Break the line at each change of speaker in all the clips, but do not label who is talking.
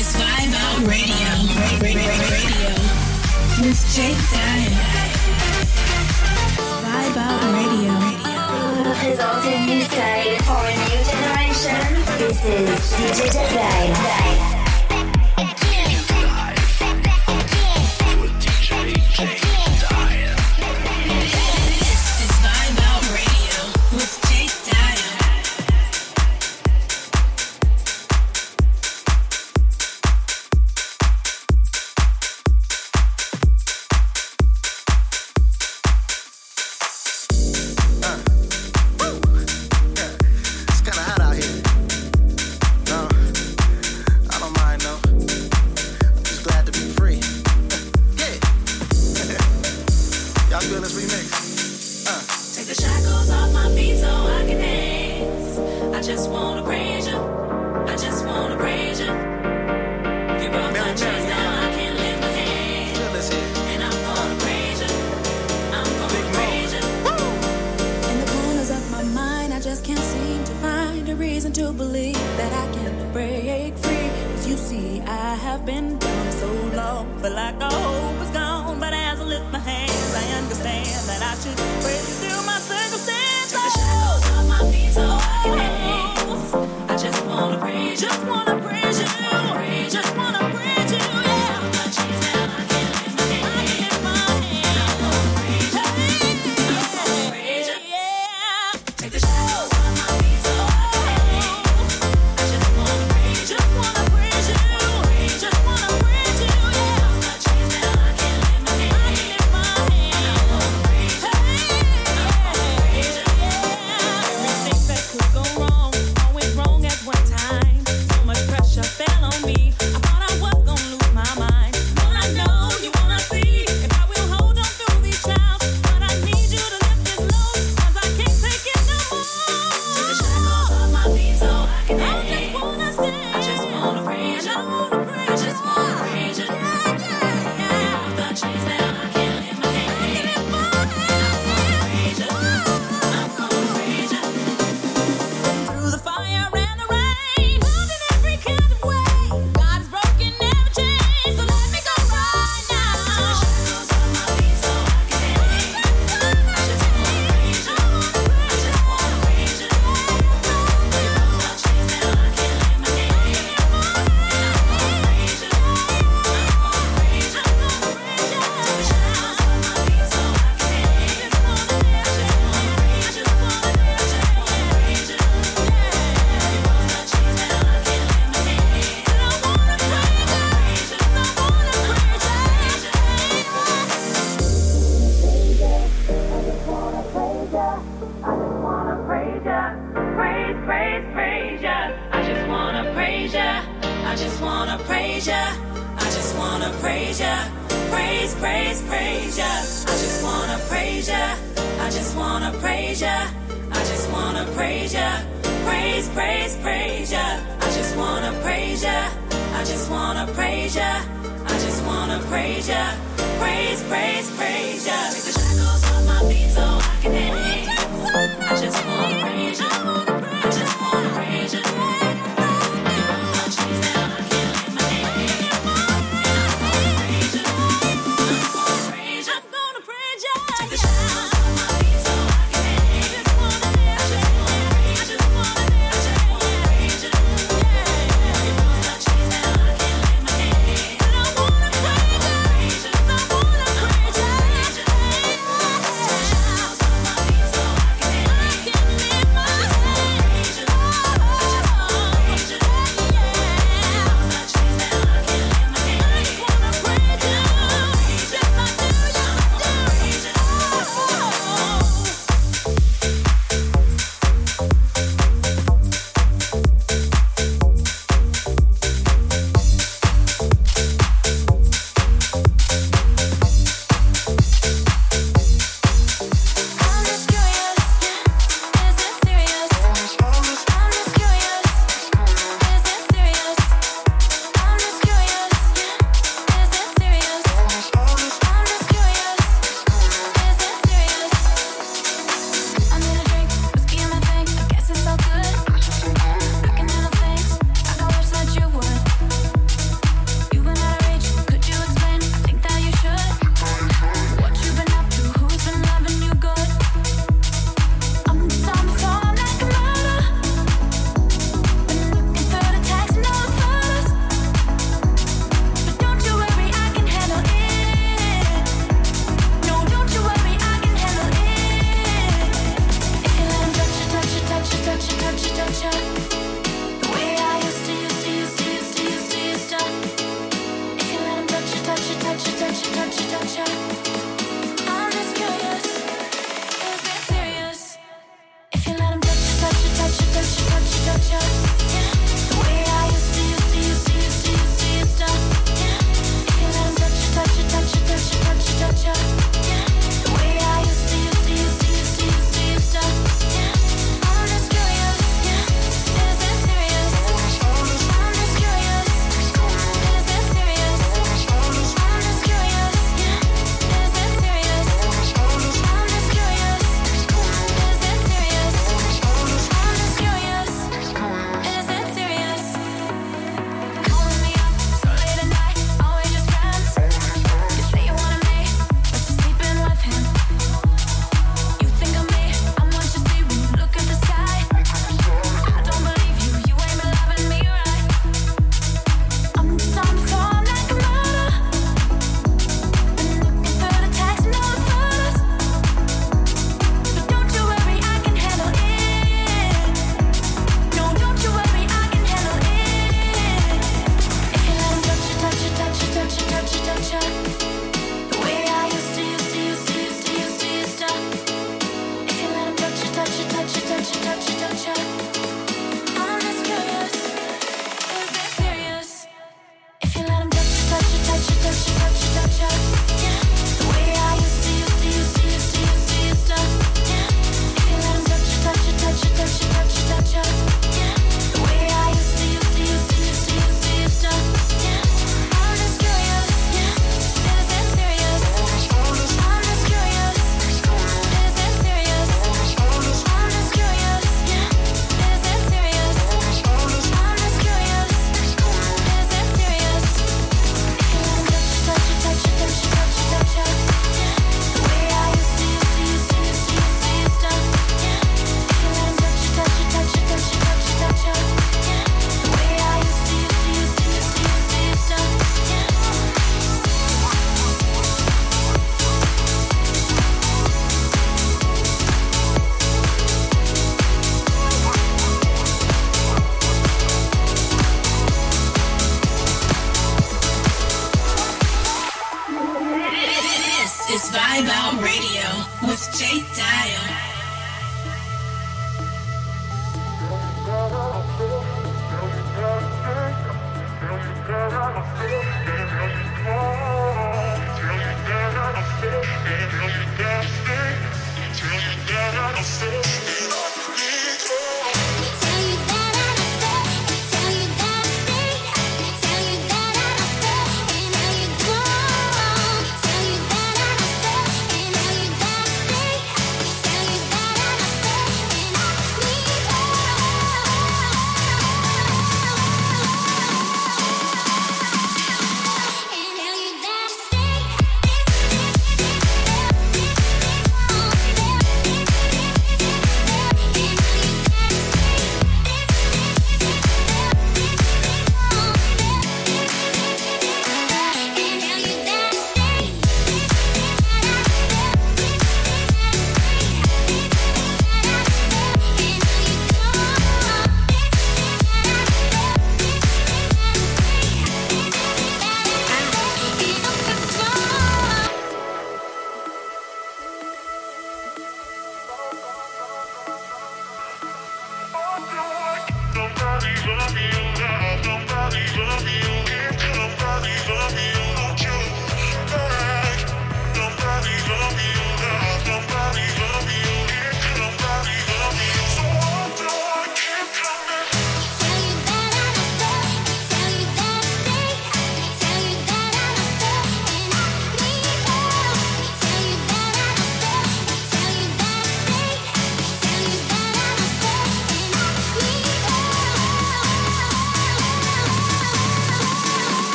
is Vibe Out Radio. Radio. Radio. With Jake Dile. Vibe Out Radio.
Resulting new side for a new generation. This is DJ
Dile.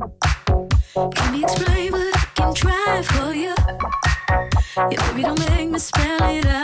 Can you
explain
what I
can try for you? You
baby don't make me spell it out.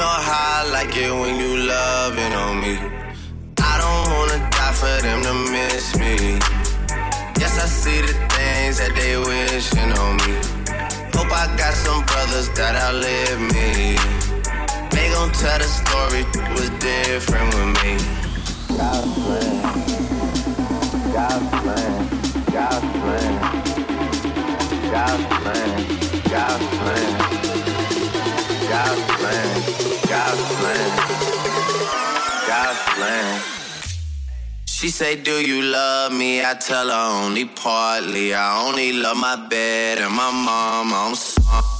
Know how I like it when you loving on me. I don't wanna die for them to miss me. Yes, I see the things that they wishing on me. Hope I got some brothers that outlive me. They gon' tell the story was different with me. God's plan, God's plan, God's plan, God's plan, God's plan, Plan, plan, plan. She say, Do you love me? I tell her only partly. I only love my bed and my mom. I'm sorry.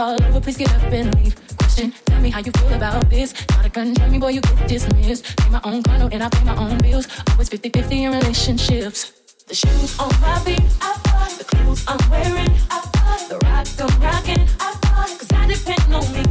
All over, please get up and leave. Question, tell me how you feel about this. Try to control me, boy, you get dismissed. Pay my own condo and I pay my own bills. Always 50-50 in relationships. The shoes on my feet, I bought The clothes I'm wearing, I bought The rock I'm rocking, I bought Cause I depend on me